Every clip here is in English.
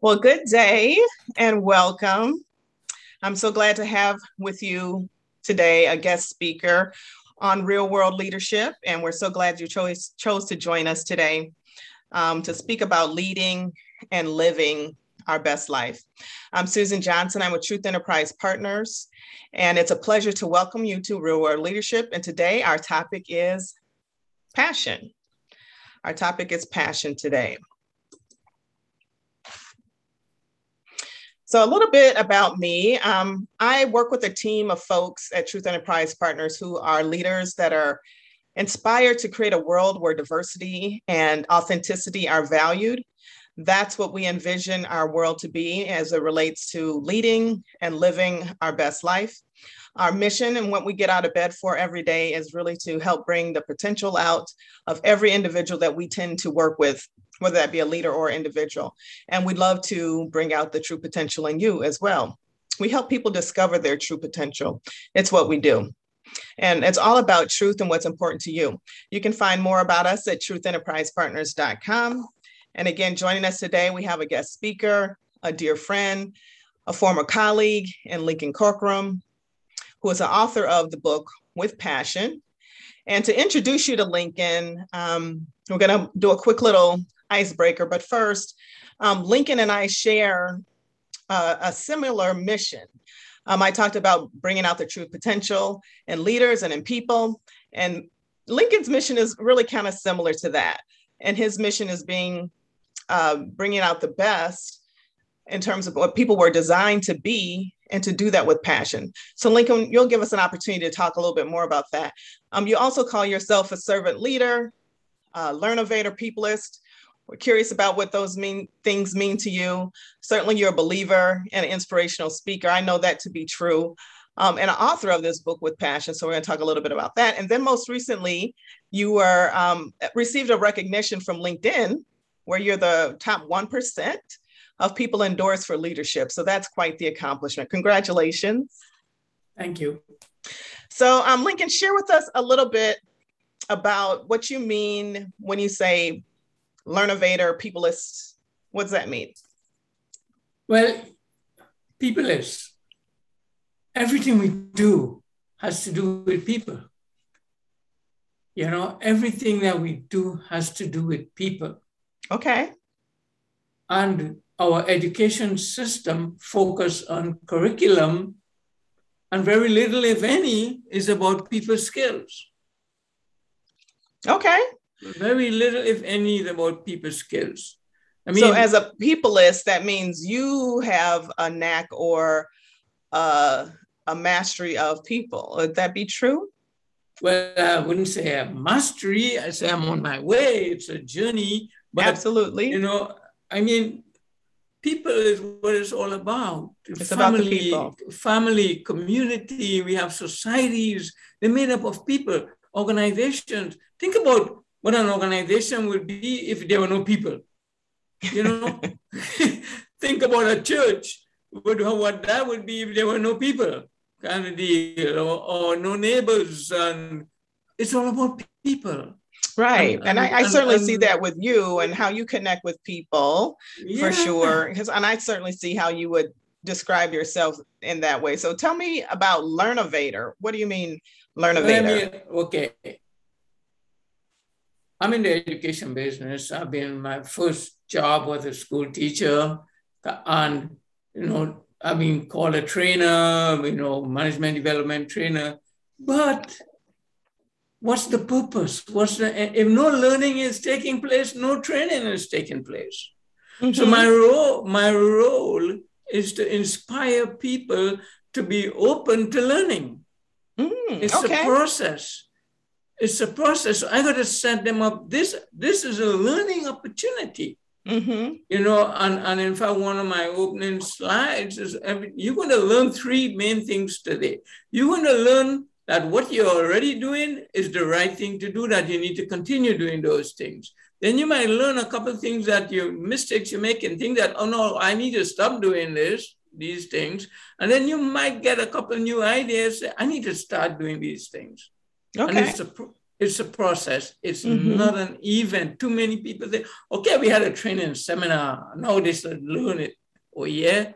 Well, good day and welcome. I'm so glad to have with you today a guest speaker on real world leadership. And we're so glad you chose, chose to join us today um, to speak about leading and living our best life. I'm Susan Johnson. I'm with Truth Enterprise Partners, and it's a pleasure to welcome you to Real World Leadership. And today, our topic is passion. Our topic is passion today. So, a little bit about me. Um, I work with a team of folks at Truth Enterprise Partners who are leaders that are inspired to create a world where diversity and authenticity are valued. That's what we envision our world to be as it relates to leading and living our best life. Our mission and what we get out of bed for every day is really to help bring the potential out of every individual that we tend to work with whether that be a leader or individual. And we'd love to bring out the true potential in you as well. We help people discover their true potential. It's what we do. And it's all about truth and what's important to you. You can find more about us at truthenterprisepartners.com. And again, joining us today, we have a guest speaker, a dear friend, a former colleague in Lincoln Corcoran, who is the author of the book With Passion. And to introduce you to Lincoln, um, we're going to do a quick little icebreaker. But first, um, Lincoln and I share uh, a similar mission. Um, I talked about bringing out the true potential in leaders and in people. And Lincoln's mission is really kind of similar to that. And his mission is being uh, bringing out the best in terms of what people were designed to be and to do that with passion. So, Lincoln, you'll give us an opportunity to talk a little bit more about that. Um, you also call yourself a servant leader, uh, learnovator, peopleist, we're curious about what those mean things mean to you. Certainly, you're a believer and an inspirational speaker. I know that to be true. Um, and an author of this book with passion. So we're going to talk a little bit about that. And then most recently, you were um, received a recognition from LinkedIn, where you're the top one percent of people endorsed for leadership. So that's quite the accomplishment. Congratulations. Thank you. So, um, Lincoln, share with us a little bit about what you mean when you say learnovator, peopleist? What does that mean? Well, peopleist. Everything we do has to do with people. You know, everything that we do has to do with people. Okay. And our education system focus on curriculum and very little, if any, is about people skills. Okay. Very little, if any, is about people skills. I mean, so as a peopleist, that means you have a knack or uh, a mastery of people. Would that be true? Well, I wouldn't say a mastery. I say I'm on my way. It's a journey. But, Absolutely. You know, I mean, people is what it's all about. It's family, about. Family, community. We have societies. They're made up of people, organizations. Think about what an organization would be if there were no people. You know, think about a church. What, what that would be if there were no people, kind of deal, or, or no neighbors. And it's all about people. Right. And, and, I, I and, certainly and, see that with you and how you connect with people yeah. for sure. Because and I certainly see how you would describe yourself in that way. So tell me about Learnovator. What do you mean Learnovator? okay. I'm in the education business. I've been my first job was a school teacher, and you know I've been called a trainer, you know, management development trainer. But what's the purpose? What's the if no learning is taking place, no training is taking place. Mm-hmm. So my role, my role is to inspire people to be open to learning. Mm, it's okay. a process it's a process. I got to set them up. This this is a learning opportunity. Mm-hmm. You know, and, and in fact, one of my opening slides is you're going to learn three main things today. You're going to learn that what you're already doing is the right thing to do, that you need to continue doing those things. Then you might learn a couple of things that you mistakes you make and think that, oh no, I need to stop doing this, these things. And then you might get a couple new ideas. I need to start doing these things. Okay. And it's a, It's a process. It's mm-hmm. not an event. Too many people say, okay, we had a training seminar. Now they should learn it. Oh, yeah.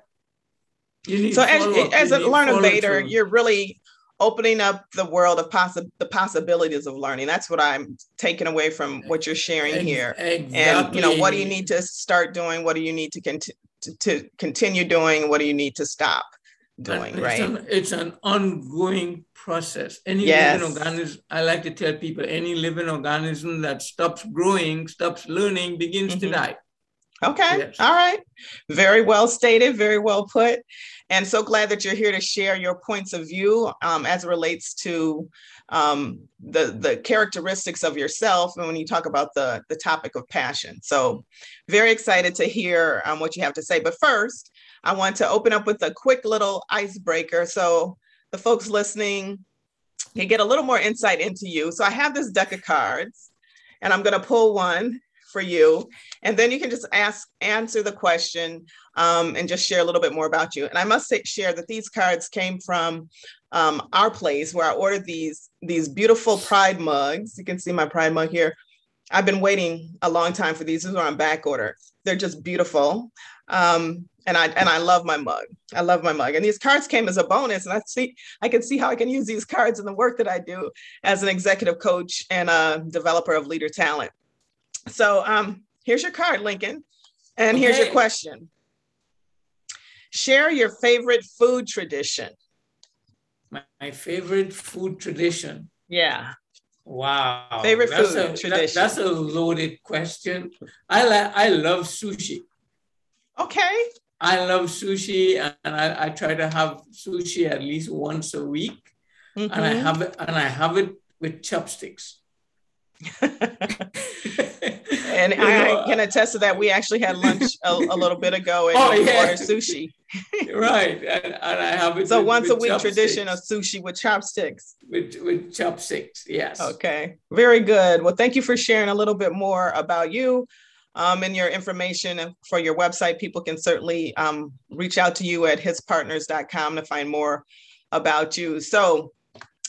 so as, as a learnovator, you're really opening up the world of possi- the possibilities of learning. That's what I'm taking away from what you're sharing here. Exactly. And you know, what do you need to start doing? What do you need to, cont- to, continue doing? What do you need to stop doing? It's right. An, it's an ongoing process. Any yes. living organism, I like to tell people, any living organism that stops growing, stops learning, begins mm-hmm. to die. Okay. Yes. All right. Very well stated. Very well put. And so glad that you're here to share your points of view um, as it relates to um, the, the characteristics of yourself and when you talk about the, the topic of passion. So, very excited to hear um, what you have to say. But first, I want to open up with a quick little icebreaker. So, the folks listening can get a little more insight into you. So, I have this deck of cards, and I'm going to pull one for you. And then you can just ask, answer the question um, and just share a little bit more about you. And I must say, share that these cards came from um, our place where I ordered these, these beautiful pride mugs. You can see my pride mug here. I've been waiting a long time for these. These are on back order. They're just beautiful. Um, and I and I love my mug. I love my mug. And these cards came as a bonus. And I see I can see how I can use these cards in the work that I do as an executive coach and a developer of leader talent. So um, here's your card, Lincoln. And okay. here's your question. Share your favorite food tradition. My, my favorite food tradition. Yeah. Wow. Favorite that's food a, tradition. That, that's a loaded question. I like I love sushi. Okay. I love sushi and I, I try to have sushi at least once a week. Mm-hmm. And I mm-hmm. have it and I have it with chopsticks. and I can attest to that. We actually had lunch a, a little bit ago and oh, yeah. ordered sushi. right, and, and, I have it. So with, once with a week chopsticks. tradition of sushi with chopsticks. With with chopsticks, yes. Okay, very good. Well, thank you for sharing a little bit more about you. Um, and your information for your website, people can certainly um, reach out to you at hispartners.com to find more about you. So,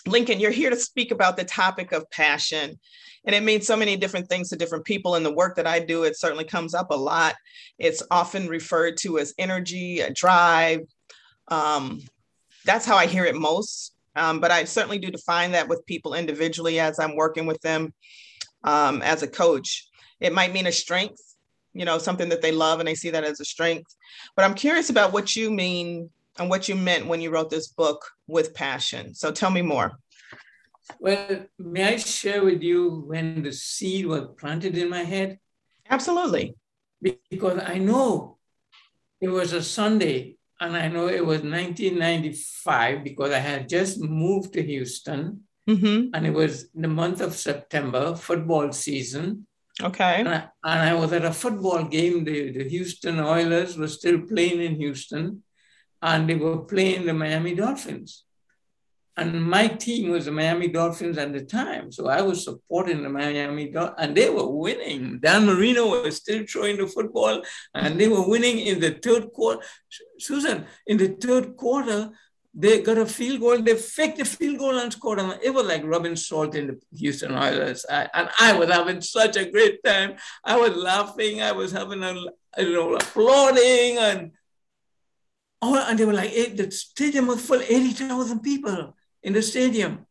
Lincoln, you're here to speak about the topic of passion and it means so many different things to different people in the work that i do it certainly comes up a lot. It's often referred to as energy a drive. Um, that's how i hear it most. Um, but i certainly do define that with people individually as i'm working with them um, as a coach. It might mean a strength you know something that they love and they see that as a strength. But i'm curious about what you mean and what you meant when you wrote this book with passion. So tell me more well, may I share with you when the seed was planted in my head? Absolutely. Because I know it was a Sunday and I know it was 1995 because I had just moved to Houston mm-hmm. and it was the month of September, football season. Okay. And I, and I was at a football game. The, the Houston Oilers were still playing in Houston and they were playing the Miami Dolphins. And my team was the Miami Dolphins at the time. So I was supporting the Miami Dolphins, and they were winning. Dan Marino was still throwing the football, and they were winning in the third quarter. Susan, in the third quarter, they got a field goal. They faked the field goal and scored. And it was like rubbing salt in the Houston Oilers. I, and I was having such a great time. I was laughing. I was having a, you know, applauding. And, oh, and they were like, the stadium was full, 80,000 people in the stadium.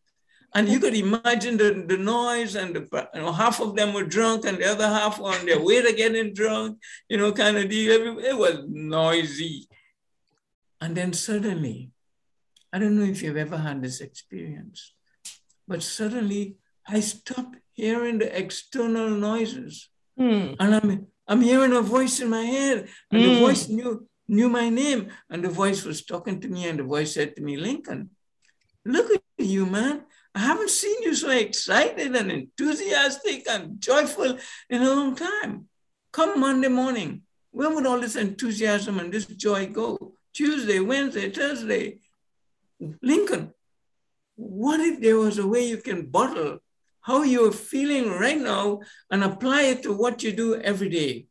And you could imagine the, the noise and the, you know, half of them were drunk and the other half were on their way to getting drunk, you know, kind of deal. It was noisy. And then suddenly, I don't know if you've ever had this experience, but suddenly I stopped hearing the external noises. Mm. And I'm, I'm hearing a voice in my head, and mm. the hmm. voice knew, knew my name, and the voice was talking to me, and the voice said to me, Lincoln, Look at you, man. I haven't seen you so excited and enthusiastic and joyful in a long time. Come Monday morning. Where would all this enthusiasm and this joy go? Tuesday, Wednesday, Thursday. Lincoln, what if there was a way you can bottle how you're feeling right now and apply it to what you do every day?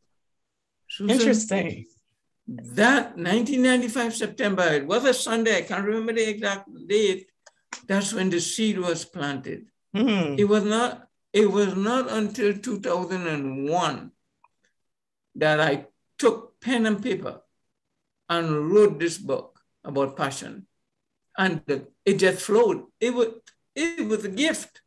Susan, Interesting. That 1995 September, it was a Sunday, I can't remember the exact date, that's when the seed was planted. Mm. It was not. It was not until 2001 that I took pen and paper and wrote this book about passion, and it just flowed. It was. It was a gift.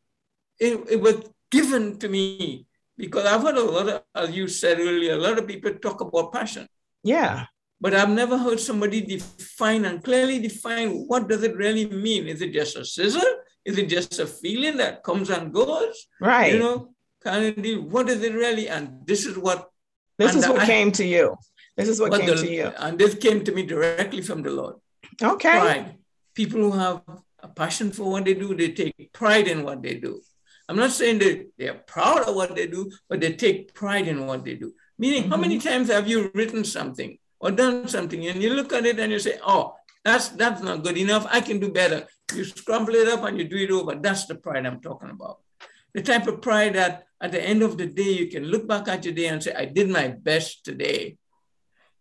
It, it was given to me because I've heard a lot of, as you said earlier, a lot of people talk about passion. Yeah. But I've never heard somebody define and clearly define what does it really mean. Is it just a scissor? Is it just a feeling that comes and goes? Right. You know, kind of what is it really? And this is what this is what I, came to you. This is what, what came the, to you. And this came to me directly from the Lord. Okay. Pride. People who have a passion for what they do, they take pride in what they do. I'm not saying that they're proud of what they do, but they take pride in what they do. Meaning, mm-hmm. how many mm-hmm. times have you written something or done something and you look at it and you say, oh, that's that's not good enough. I can do better. You scramble it up and you do it over. That's the pride I'm talking about. The type of pride that at the end of the day, you can look back at your day and say, I did my best today.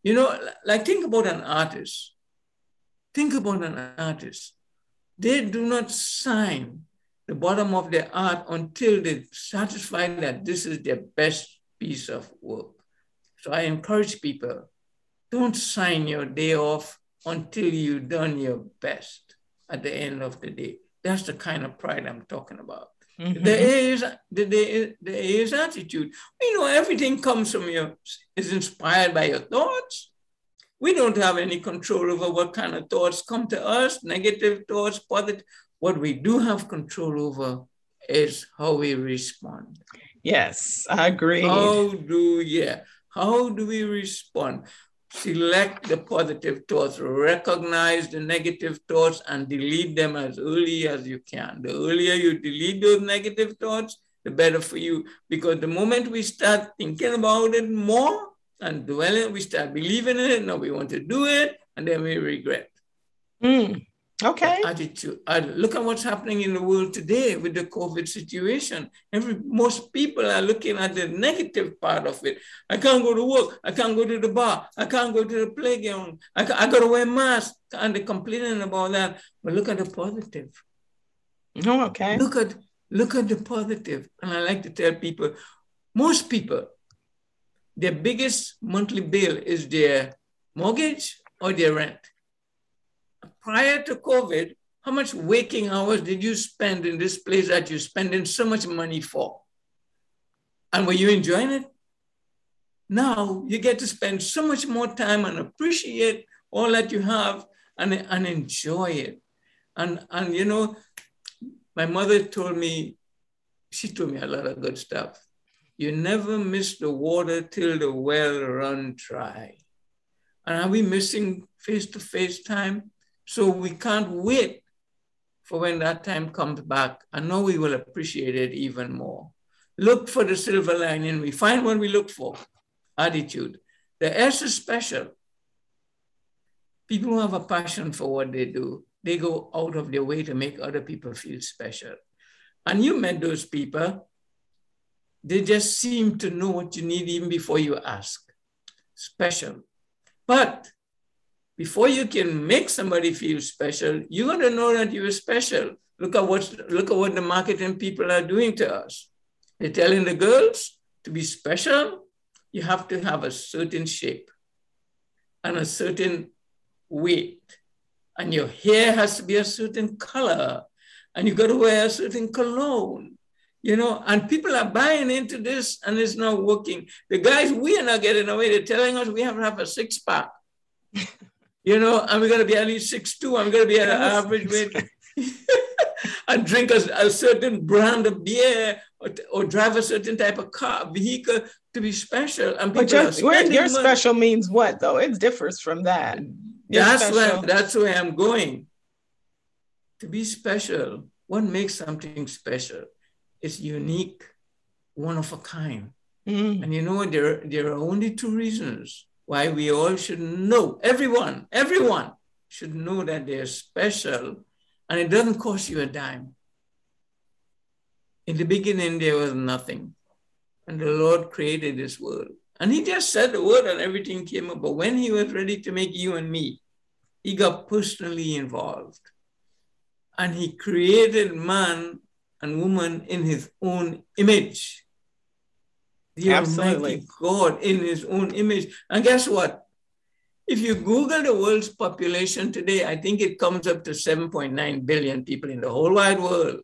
You know, like think about an artist. Think about an artist. They do not sign the bottom of their art until they satisfy that this is their best piece of work. So I encourage people, don't sign your day off until you've done your best at the end of the day. That's the kind of pride I'm talking about. Mm-hmm. There is the there, there is attitude. You know, everything comes from your is inspired by your thoughts. We don't have any control over what kind of thoughts come to us, negative thoughts, positive. What we do have control over is how we respond. Yes, I agree. How do yeah? How do we respond? Select the positive thoughts, recognize the negative thoughts, and delete them as early as you can. The earlier you delete those negative thoughts, the better for you. Because the moment we start thinking about it more and dwelling, we start believing in it. Now we want to do it, and then we regret. Mm. Okay. Attitude. Uh, look at what's happening in the world today with the COVID situation. Every most people are looking at the negative part of it. I can't go to work. I can't go to the bar. I can't go to the playground. I, I got to wear mask, and they're complaining about that. But look at the positive. Oh, okay. Look at look at the positive. And I like to tell people, most people, their biggest monthly bill is their mortgage or their rent prior to COVID, how much waking hours did you spend in this place that you're spending so much money for? And were you enjoying it? Now you get to spend so much more time and appreciate all that you have and, and enjoy it. And, and you know, my mother told me, she told me a lot of good stuff. You never miss the water till the well run dry. And are we missing face-to-face time? So we can't wait for when that time comes back. I know we will appreciate it even more. Look for the silver lining. We find what we look for attitude. The S is special. People who have a passion for what they do, they go out of their way to make other people feel special. And you met those people, they just seem to know what you need even before you ask. Special. But before you can make somebody feel special, you got to know that you're special. Look at what look at what the marketing people are doing to us. They're telling the girls to be special, you have to have a certain shape and a certain weight. And your hair has to be a certain color. And you got to wear a certain cologne. You know, and people are buying into this and it's not working. The guys, we are not getting away. They're telling us we have to have a six pack. you know, we're going to be at least six two. I'm going to be at an average weight. and drink a, a, certain brand of beer or, or, drive a certain type of car vehicle to be special. And but your, your special means what though? It differs from that. That's where that's where I'm going. To be special, what makes something special? It's unique, one of a kind. Mm. And you know what? There, there are only two reasons why we all should know, everyone, everyone should know that they're special and it doesn't cost you a dime. In the beginning, there was nothing. And the Lord created this world. And He just said the word and everything came up. But when He was ready to make you and me, He got personally involved. And He created man and woman in his own image. The Absolutely. God in his own image. And guess what? If you Google the world's population today, I think it comes up to 7.9 billion people in the whole wide world.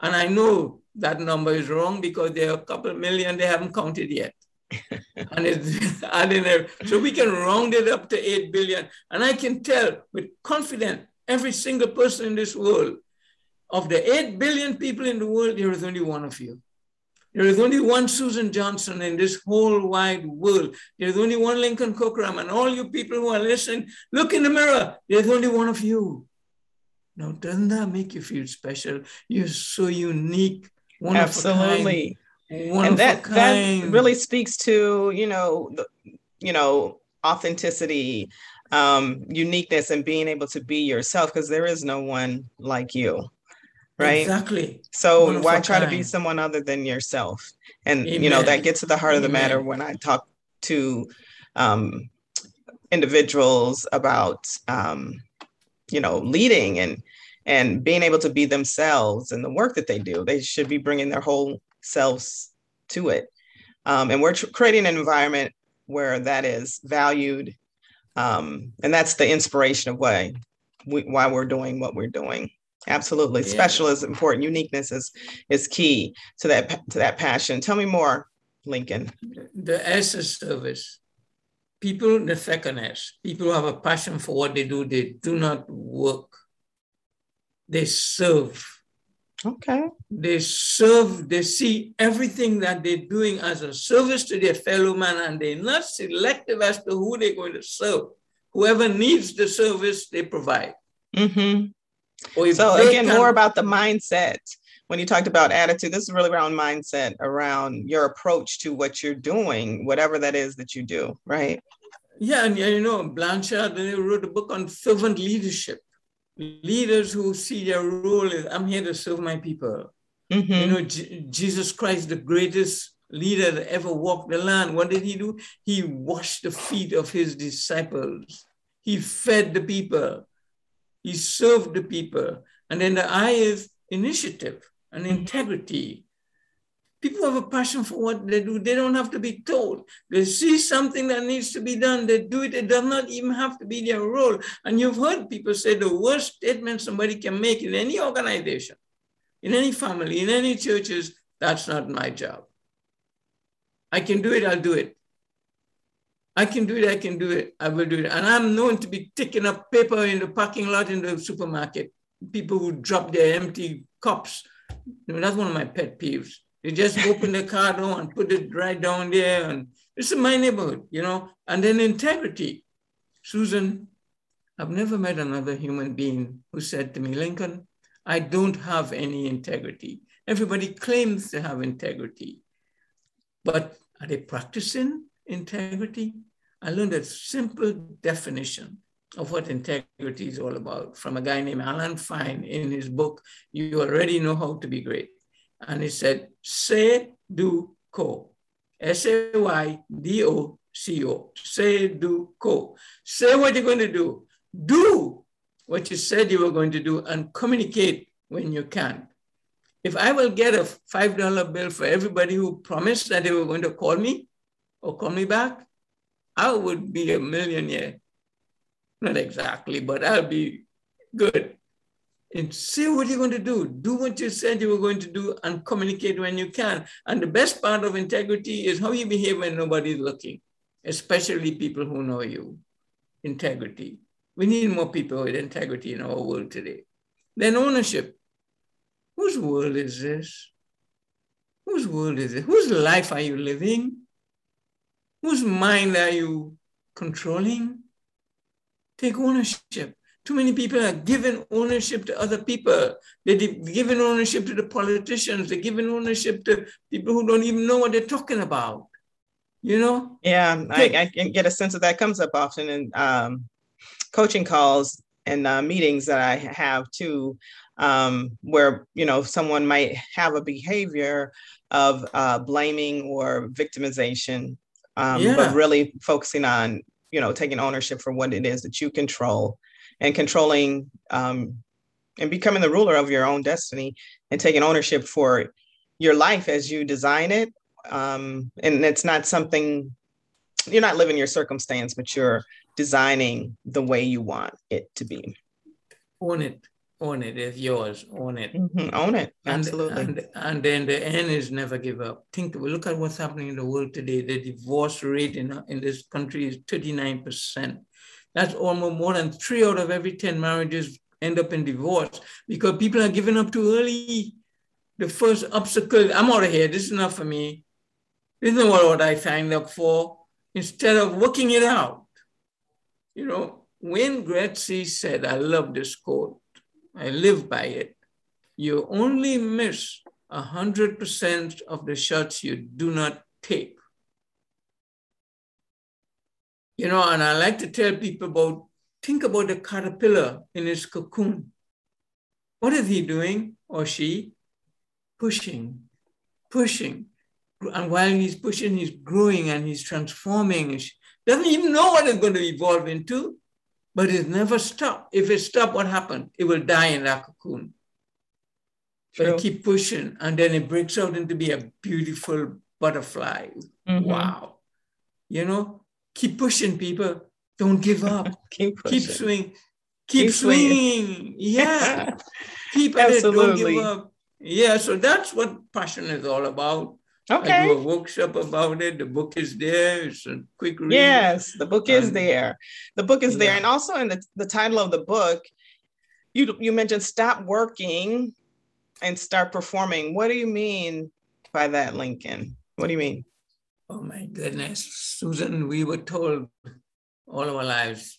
And I know that number is wrong because there are a couple million they haven't counted yet. and it's adding there. So we can round it up to 8 billion. And I can tell with confidence every single person in this world, of the 8 billion people in the world, there is only one of you. There is only one Susan Johnson in this whole wide world. There's only one Lincoln Corcoran. And all you people who are listening, look in the mirror. There's only one of you. Now, doesn't that make you feel special? You're so unique. One Absolutely. and that, that really speaks to, you know, the, you know, authenticity, um, uniqueness, and being able to be yourself because there is no one like you right? Exactly. So why try to be someone other than yourself? And Amen. you know that gets to the heart of the matter when i talk to um, individuals about um, you know leading and and being able to be themselves and the work that they do. They should be bringing their whole selves to it. Um, and we're tr- creating an environment where that is valued um, and that's the inspiration of why we, why we're doing what we're doing Absolutely. Yeah. Special is important. Uniqueness is is key to that to that passion. Tell me more, Lincoln. The essence is service. People, the second S, people who have a passion for what they do, they do not work. They serve. Okay. They serve, they see everything that they're doing as a service to their fellow man, and they're not selective as to who they're going to serve. Whoever needs the service, they provide. Mm-hmm so again, more about the mindset. When you talked about attitude, this is really around mindset, around your approach to what you're doing, whatever that is that you do, right? Yeah, and you know, Blanchard they wrote a book on servant leadership. Leaders who see their role as I'm here to serve my people. Mm-hmm. You know, J- Jesus Christ, the greatest leader that ever walked the land, what did he do? He washed the feet of his disciples. He fed the people. He served the people. And then the I is initiative and mm-hmm. integrity. People have a passion for what they do. They don't have to be told. They see something that needs to be done. They do it. It does not even have to be their role. And you've heard people say the worst statement somebody can make in any organization, in any family, in any churches, that's not my job. I can do it, I'll do it. I can do it, I can do it, I will do it. And I'm known to be taking up paper in the parking lot in the supermarket. People who drop their empty cups. You know, that's one of my pet peeves. They just open the car door and put it right down there. And this is my neighborhood, you know. And then integrity. Susan, I've never met another human being who said to me, Lincoln, I don't have any integrity. Everybody claims to have integrity. But are they practicing? Integrity? I learned a simple definition of what integrity is all about from a guy named Alan Fine in his book, You Already Know How to Be Great. And he said, say, do, co. S A Y D O C O. Say, do, co. Say what you're going to do. Do what you said you were going to do and communicate when you can. If I will get a $5 bill for everybody who promised that they were going to call me, or call me back, I would be a millionaire. Not exactly, but I'll be good. And see what you're going to do. Do what you said you were going to do and communicate when you can. And the best part of integrity is how you behave when nobody's looking, especially people who know you. Integrity. We need more people with integrity in our world today. Then ownership. Whose world is this? Whose world is it? Whose life are you living? Whose mind are you controlling? Take ownership. Too many people are giving ownership to other people. They're giving ownership to the politicians. They're giving ownership to people who don't even know what they're talking about. You know? Yeah, I, I can get a sense of that comes up often in um, coaching calls and uh, meetings that I have too, um, where you know someone might have a behavior of uh, blaming or victimization um, yeah. but really focusing on you know taking ownership for what it is that you control and controlling um, and becoming the ruler of your own destiny and taking ownership for your life as you design it. Um, and it's not something you're not living your circumstance, but you're designing the way you want it to be. Own it. Own it. It's yours. Own it. Mm-hmm. Own it. Absolutely. And, and, and then the end is never give up. Think, look at what's happening in the world today. The divorce rate in, in this country is 39%. That's almost more than three out of every 10 marriages end up in divorce because people are giving up too early. The first obstacle, I'm out of here. This is not for me. This is not what I signed up for. Instead of working it out, you know, Wayne Gretzky said, I love this quote. I live by it. You only miss 100% of the shots you do not take. You know, and I like to tell people about think about the caterpillar in its cocoon. What is he doing or she? Pushing, pushing. And while he's pushing, he's growing and he's transforming. He doesn't even know what it's going to evolve into, but it never stopped. If it stopped, what happened? It will die in that cocoon. True. But it keep pushing, and then it breaks out into be a beautiful butterfly. Mm-hmm. Wow. You know, keep pushing, people. Don't give up. keep pushing. Keep swing. Keep, keep swinging. swinging. Yeah. keep at it. Don't give up. Yeah. So that's what passion is all about. Okay. I do a workshop about it. The book is there. It's a quick read. Yes, the book is there. The book is yeah. there. And also in the, the title of the book, you you mentioned stop working and start performing. What do you mean by that, Lincoln? What do you mean? Oh my goodness, Susan, we were told all our lives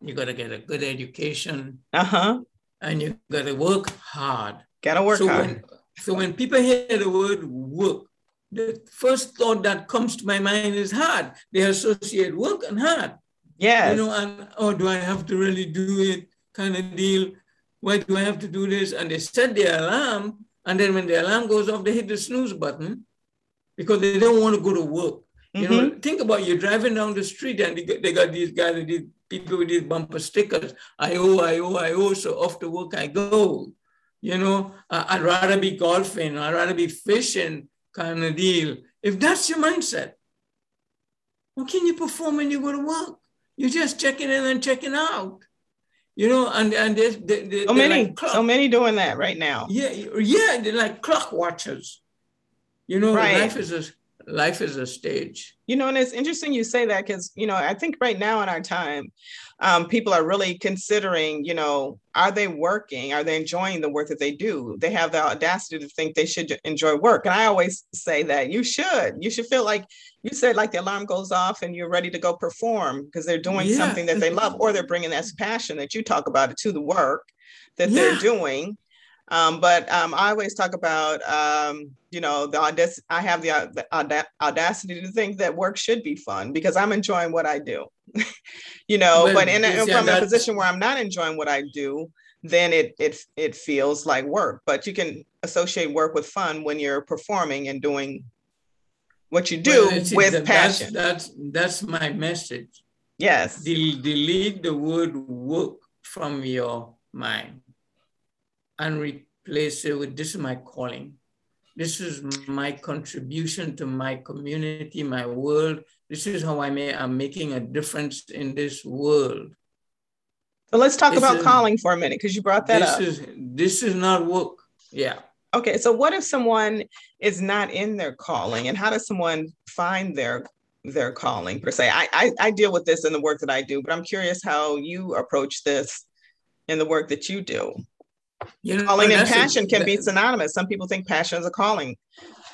you got to get a good education. Uh-huh. And you got to work hard. Got to work so hard. When, so when people hear the word work, the first thought that comes to my mind is hard. They associate work and hard. Yeah. You know, and oh, do I have to really do it? Kind of deal. Why do I have to do this? And they set the alarm, and then when the alarm goes off, they hit the snooze button, because they don't want to go to work. Mm-hmm. You know, mm-hmm. think about you driving down the street and they got, they got these guys, these people with these bumper stickers. I owe, I owe, I owe. So off to work I go. You know, I'd rather be golfing. I'd rather be fishing, kind of deal. If that's your mindset, how can you perform when you go to work? You're just checking in and checking out. You know, and and there's they, so many, like so many doing that right now. Yeah, yeah, they're like clock watchers. You know, right. life is a life is a stage. You know, and it's interesting you say that because, you know, I think right now in our time, um, people are really considering, you know, are they working? Are they enjoying the work that they do? They have the audacity to think they should enjoy work. And I always say that you should. You should feel like you said, like the alarm goes off and you're ready to go perform because they're doing yeah. something that they love or they're bringing that passion that you talk about it to the work that yeah. they're doing um, but um, I always talk about, um, you know, the audac- I have the, uh, the audacity to think that work should be fun because I'm enjoying what I do, you know. But, but in, a, from a position where I'm not enjoying what I do, then it it it feels like work. But you can associate work with fun when you're performing and doing what you do well, with that, passion. That's, that's that's my message. Yes. Del- delete the word work from your mind and replace it with this is my calling. This is my contribution to my community, my world. This is how I may I'm making a difference in this world. So let's talk this about is, calling for a minute because you brought that this up. Is, this is not work. Yeah. Okay. So what if someone is not in their calling and how does someone find their their calling per se? I, I, I deal with this in the work that I do, but I'm curious how you approach this in the work that you do. You know, calling and passion a, can that, be synonymous. Some people think passion is a calling.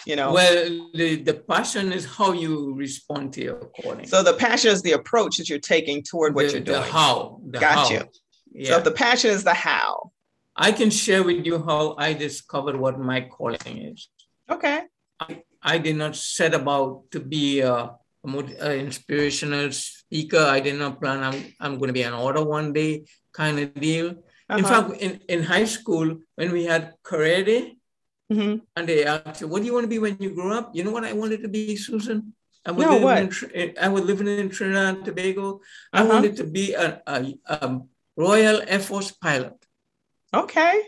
You know. Well, the, the passion is how you respond to your calling. So the passion is the approach that you're taking toward what the, you're doing. The how. The Got how. you. Yeah. So the passion is the how. I can share with you how I discovered what my calling is. Okay. I, I did not set about to be a, a inspirational speaker. I did not plan I'm, I'm going to be an author one day kind of deal. Uh-huh. In fact, in, in high school, when we had karate, mm-hmm. and they asked you, what do you want to be when you grow up? You know what I wanted to be, Susan? I was, no, living, in, I was living in Trinidad and Tobago. Uh-huh. I wanted to be a, a, a, Royal Air Force pilot. Okay.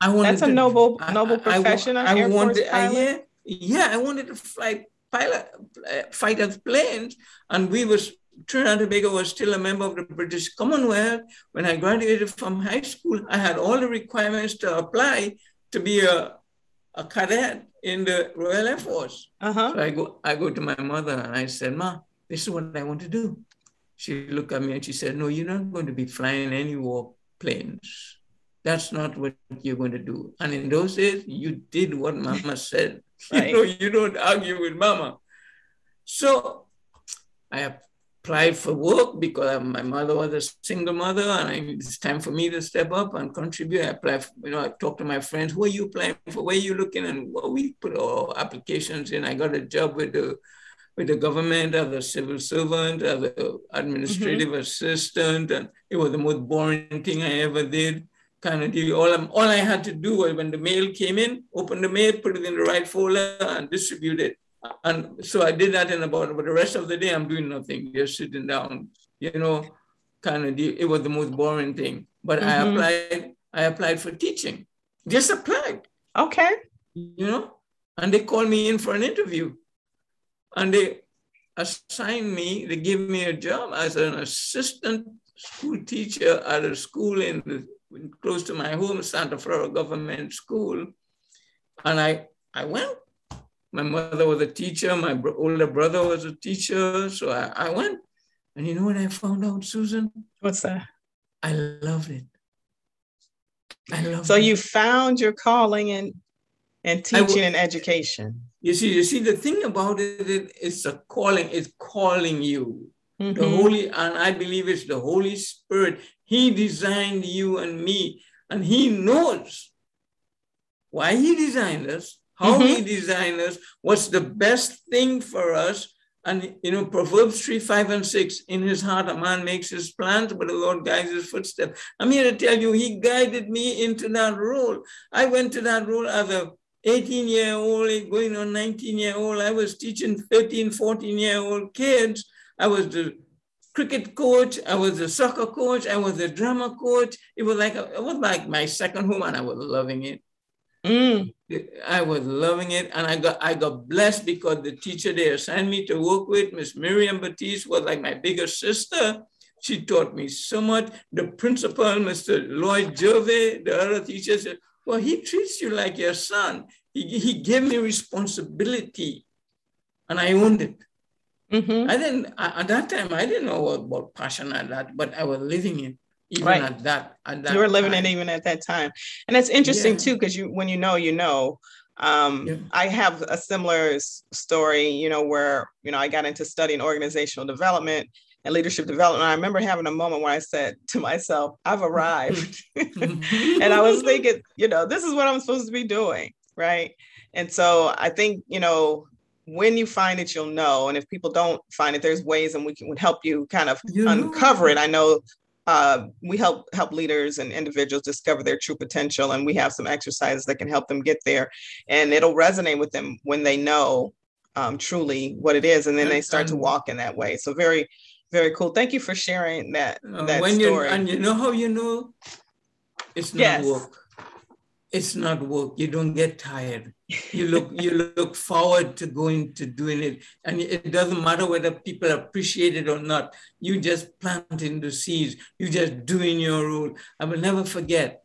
I wanted That's a to- noble, I- noble I- I profession. I Air Force wanted, I- pilot. yeah, yeah, I wanted to fly pilot, uh, fighter planes, and we was Trinidad and Tobago was still a member of the British Commonwealth. When I graduated from high school, I had all the requirements to apply to be a, a cadet in the Royal Air Force. Uh-huh. So I go, I go to my mother and I said, Ma, this is what I want to do. She looked at me and she said, No, you're not going to be flying any war planes. That's not what you're going to do. And in those days, you did what mama said. Right. You know, you don't argue with mama. So I applied for work because my mother was a single mother and I, it's time for me to step up and contribute. I applied, for, you know, I talked to my friends, who are you applying for? Where are you looking? And well, we put our applications in. I got a job with the with the government as a civil servant, as an administrative mm-hmm. assistant, and it was the most boring thing I ever did. Kind of deal. All, I'm, all I had to do was when the mail came in, open the mail, put it in the right folder, and distribute it. And so I did that in about, but the rest of the day I'm doing nothing, just sitting down, you know, kind of. It was the most boring thing. But I Mhm. applied, I applied for teaching. Just applied Okay. you know, and they called me in for an interview. And they assigned me, they gave me a job as an assistant school teacher at a school in the, close to my home, Santa Flora Government School. And I, I went. My mother was a teacher, my bro- older brother was a teacher, so I, I went. And you know what I found out, Susan? What's that? I loved it. I loved it. So it. you found your calling in in teaching w- and education. You see, you see, the thing about it, it it's a calling, it's calling you. The Mhm. Holy, and I believe it's the Holy Spirit. He designed you and me, and He knows why He designed us, Mm-hmm. how He designed us, what's the best thing for us. And you know, Proverbs 3, 5, and 6, in his heart a man makes his plans, but the Lord guides his footsteps. I'm here to tell you, he guided me into that role. I went to that role as a 18 year old, going on 19 year old. I was teaching 13, 14 year old kids. I was the cricket coach. I was the soccer coach. I was the drama coach. It was like, a, it was like my second home and I was loving it. Mm. I was loving it, and I got I got blessed because the teacher they assigned me to work with, Miss Miriam Batiste, was like my bigger sister. She taught me so much. The principal, Mr. Lloyd Gervais, the other teacher said, "Well, he treats you like your son. He, he gave me responsibility, and I owned it. hmm I didn't at that time. I didn't know about passion at that, but I was living it even Right. at that. At that You were living time. it even at that time, and it's interesting Yeah. too because you when you know you know. Um, Yeah. I have a similar story, you know, where you know I got into studying organizational development and leadership development. I remember having a moment where I said to myself, "I've arrived," and I was thinking, you know, this is what I'm supposed to be doing, right? And so I think, you know, when you find it, you'll know. And if people don't find it, there's ways and we can help you kind of You know. uncover it. I know uh, we help help leaders and individuals discover their true potential, and we have some exercises that can help them get there, and it'll resonate with them when they know um, truly what it is, and then they start to walk in that way. So very, very cool. Thank you for sharing that Uh, that when you story. and you know how you know it's not Yes. work. It's not work. You don't get tired. You look you look forward to going to doing it, and it doesn't matter whether people appreciate it or not. You just planting the seeds. You just doing your role. I will never forget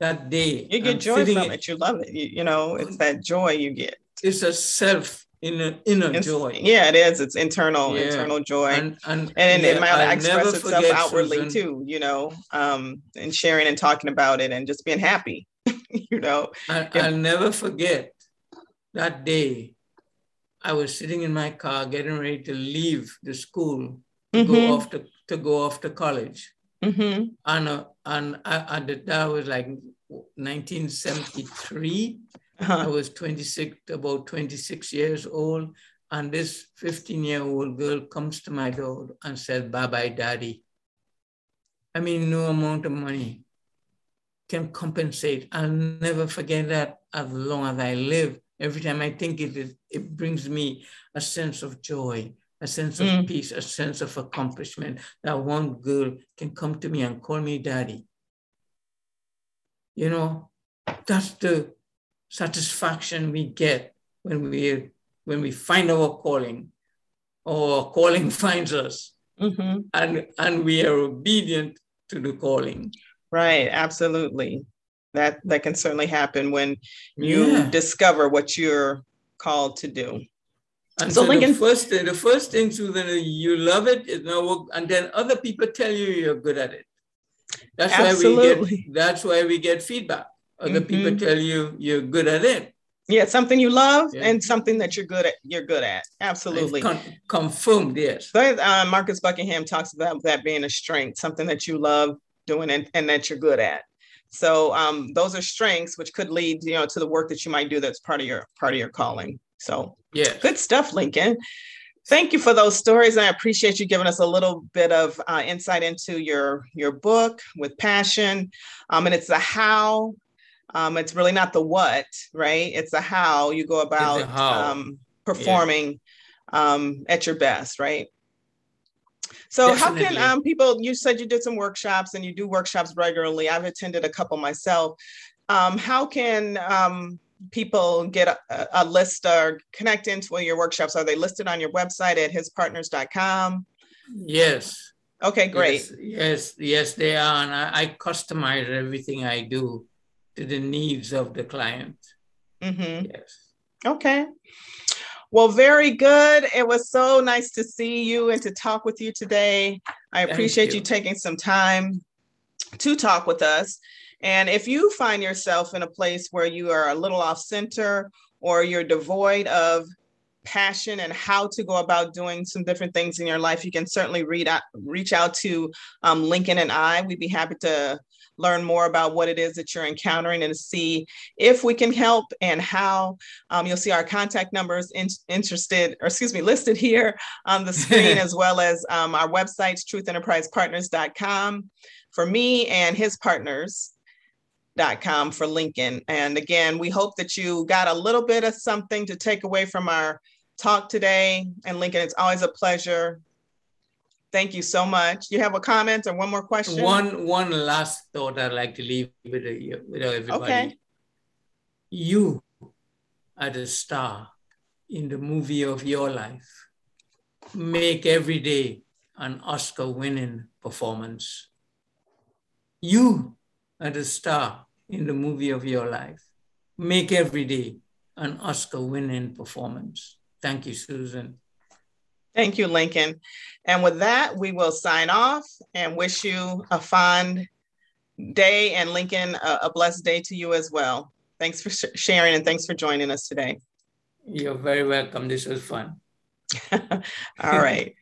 that day. you get I'm joy from it. You love it. You, you know, it's that joy you get. It's a self inner inner It's- joy. Yeah, it is. It's internal, Yeah. internal joy. And and, and yeah, it might express itself outwardly Susan, too, you know, um, and sharing and talking about it and just being happy, you know. I, Yeah. I'll never forget that day. I was sitting in my car getting ready to leave the school to Mhm, go off to, to go off to college. mhm, And, uh, and I, at the, that was like 1973. I uh-huh. was 26, about 26 years old. And this 15 year old girl comes to my door and says, Bye bye, daddy. I mean, no amount of money can compensate. I'll never forget that as long as I live. Every time I think it, it, it brings me a sense of joy, a sense of Mm. peace, a sense of accomplishment. That one girl can come to me and call me daddy. you know, that's the satisfaction we get when we when we find our calling or calling finds us mm-hmm. and and we are obedient to the calling right absolutely that that can certainly happen when you yeah. discover what you're called to do and so, so Lincoln, the first thing, the first thing, Susan, you love it, you know, and then other people tell you you're good at it. That's Absolutely. why we get. That's why we get feedback. Other mm-hmm. people tell you you're good at it. Yeah, something you love yeah. and something that you're good at. You're good at. Absolutely. Con- confirmed, yes. So, uh, Marcus Buckingham talks about that being a strength, something that you love doing and, and that you're good at. So um, those are strengths, which could lead, you know, to the work that you might do. That's part of your part of your calling. So yeah, good stuff, Lincoln. Thank you for those stories. I appreciate you giving us a little bit of uh, insight into your your book with passion, um, and it's the how um, it's really not the what, right? It's the how you go about um, performing yeah. um, at your best, right? So Definitely. how can um, people? You said you did some workshops and you do workshops regularly. I've attended a couple myself. Um, how can um, people get a, a, list or connect into your workshops? Are they listed on your website at hispartners.com? Yes. Okay, great. Yes, yes, yes they are. And I, I customize everything I do to the needs of the client. Mm-hmm. Yes. Okay. Well, very good. It was so nice to see you and to talk with you today. I appreciate you. you taking some time to talk with us. And if you find yourself in a place where you are a little off center or you're devoid of passion and how to go about doing some different things in your life, you can certainly read out, reach out to um, Lincoln and I. We'd be happy to learn more about what it is that you're encountering and see if we can help and how. Um, you'll see our contact numbers in, interested, or excuse me, listed here on the screen, as well as um, our websites, truthenterprisepartners.com for me and his partners dot com for Lincoln. And again, we hope that you got a little bit of something to take away from our talk today. And Lincoln, it's always a pleasure Thank you so much. You have a comment or one more question? One one last thought I'd like to leave with, with everybody. Okay. You are the star in the movie of your life. Make every day an Oscar winning performance. You are the star in the movie of your life. Make every day an Oscar winning performance. Thank you, Susan. Thank you, Lincoln. And with that, we will sign off and wish you a fond day and Lincoln, a, a blessed day to you as well. Thanks for sh- sharing and thanks for joining us today. You're very welcome. This was fun. All right.